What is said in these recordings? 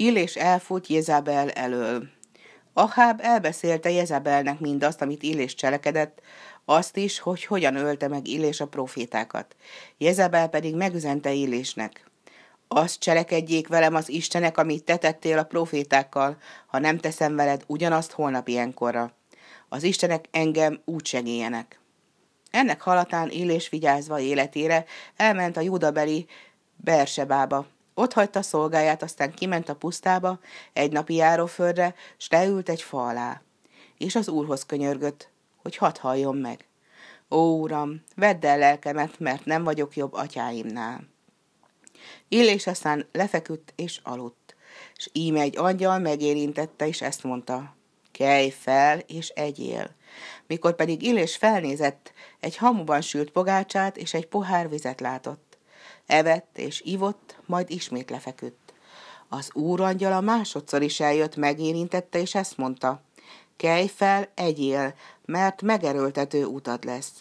Illés elfut Jezabel elől. Aháb elbeszélte Jezabelnek mindazt, amit Illés cselekedett, azt is, hogy hogyan ölte meg Illés a profétákat. Jezabel pedig megüzente Illésnek. Azt cselekedjék velem az Istenek, amit te tettél a profétákkal, ha nem teszem veled ugyanazt holnap ilyenkorra. Az Istenek engem úgy segéljenek. Ennek halatán Illés vigyázva életére elment a judabeli Bersebába. Ott hagyta szolgáját, aztán kiment a pusztába, egy napi járóföldre, s leült egy fa alá. És az úrhoz könyörgött, hogy hadd halljon meg. Ó, uram, vedd el lelkemet, mert nem vagyok jobb atyáimnál. Illés aztán lefeküdt és aludt, és íme egy angyal megérintette, és ezt mondta, kelj fel és egyél. Mikor pedig Illés felnézett, egy hamuban sült pogácsát és egy pohár vizet látott. Evett és ivott, majd ismét lefeküdt. Az úrangyala másodszor is eljött, megérintette, és ezt mondta, kelj fel, egyél, mert megerőltető utad lesz.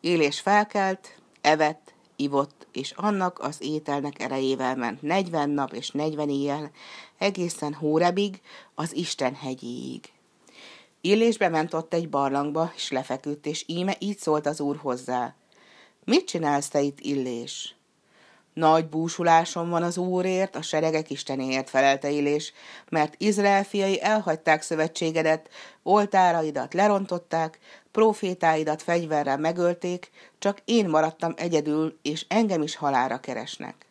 Élés felkelt, evett, ivott, és annak az ételnek erejével ment negyven nap és negyven éjjel, egészen Hórebig, az Isten hegyéig. Illésbe ment ott egy barlangba, és lefeküdt, és íme így szólt az úr hozzá. Mit csinálsz te itt, Illés? Nagy búsulásom van az Úrért, a seregek Istenéért felelte Illés, mert Izrael fiai elhagyták szövetségedet, oltáraidat lerontották, profétáidat fegyverrel megölték, csak én maradtam egyedül, és engem is halára keresnek.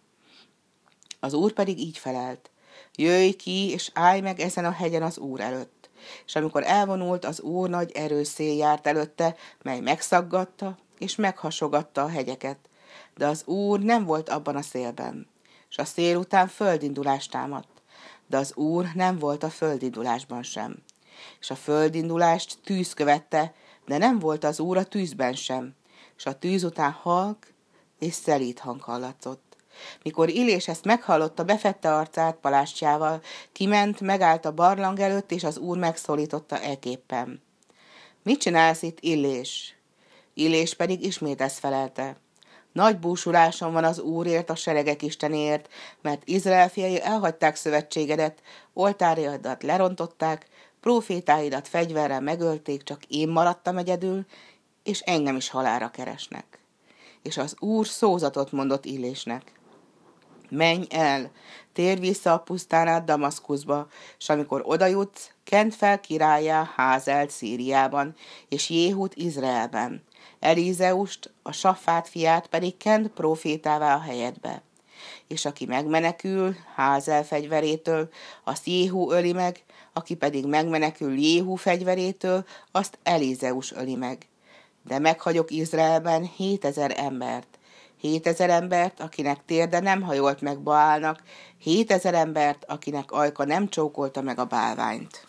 Az Úr pedig így felelt, jöjj ki, és állj meg ezen a hegyen az Úr előtt. És amikor elvonult, az Úr nagy erőszél járt előtte, mely megszaggatta, és meghasogatta a hegyeket de az Úr nem volt abban a szélben, és a szél után földindulást támadt, de az Úr nem volt a földindulásban sem. És a földindulást tűz követte, de nem volt az Úr a tűzben sem, és a tűz után halk és szelít hang hallatszott. Mikor Illés ezt meghallotta, befette arcát palástjával, kiment, megállt a barlang előtt, és az úr megszólította elképpen. Mit csinálsz itt, Illés? Illés pedig ismét ezt felelte. Nagy búsulásom van az Úrért, a seregek Istenért, mert Izrael fiai elhagyták szövetségedet, oltárjaidat lerontották, profétáidat fegyverrel megölték, csak én maradtam egyedül, és engem is halára keresnek. És az Úr szózatot mondott Illésnek. Menj el, térj vissza a pusztán át Damaszkuszba, és amikor odajutsz, kent fel királyá Házelt Szíriában, és Jéhut Izraelben, Elízeust, a Safát fiát pedig kent profétává a helyedbe. És aki megmenekül Házel fegyverétől, azt Jéhu öli meg, aki pedig megmenekül Jéhu fegyverétől, azt Elízeus öli meg. De meghagyok Izraelben hétezer embert, hétezer embert, akinek térde nem hajolt meg Baálnak, hétezer embert, akinek ajka nem csókolta meg a bálványt.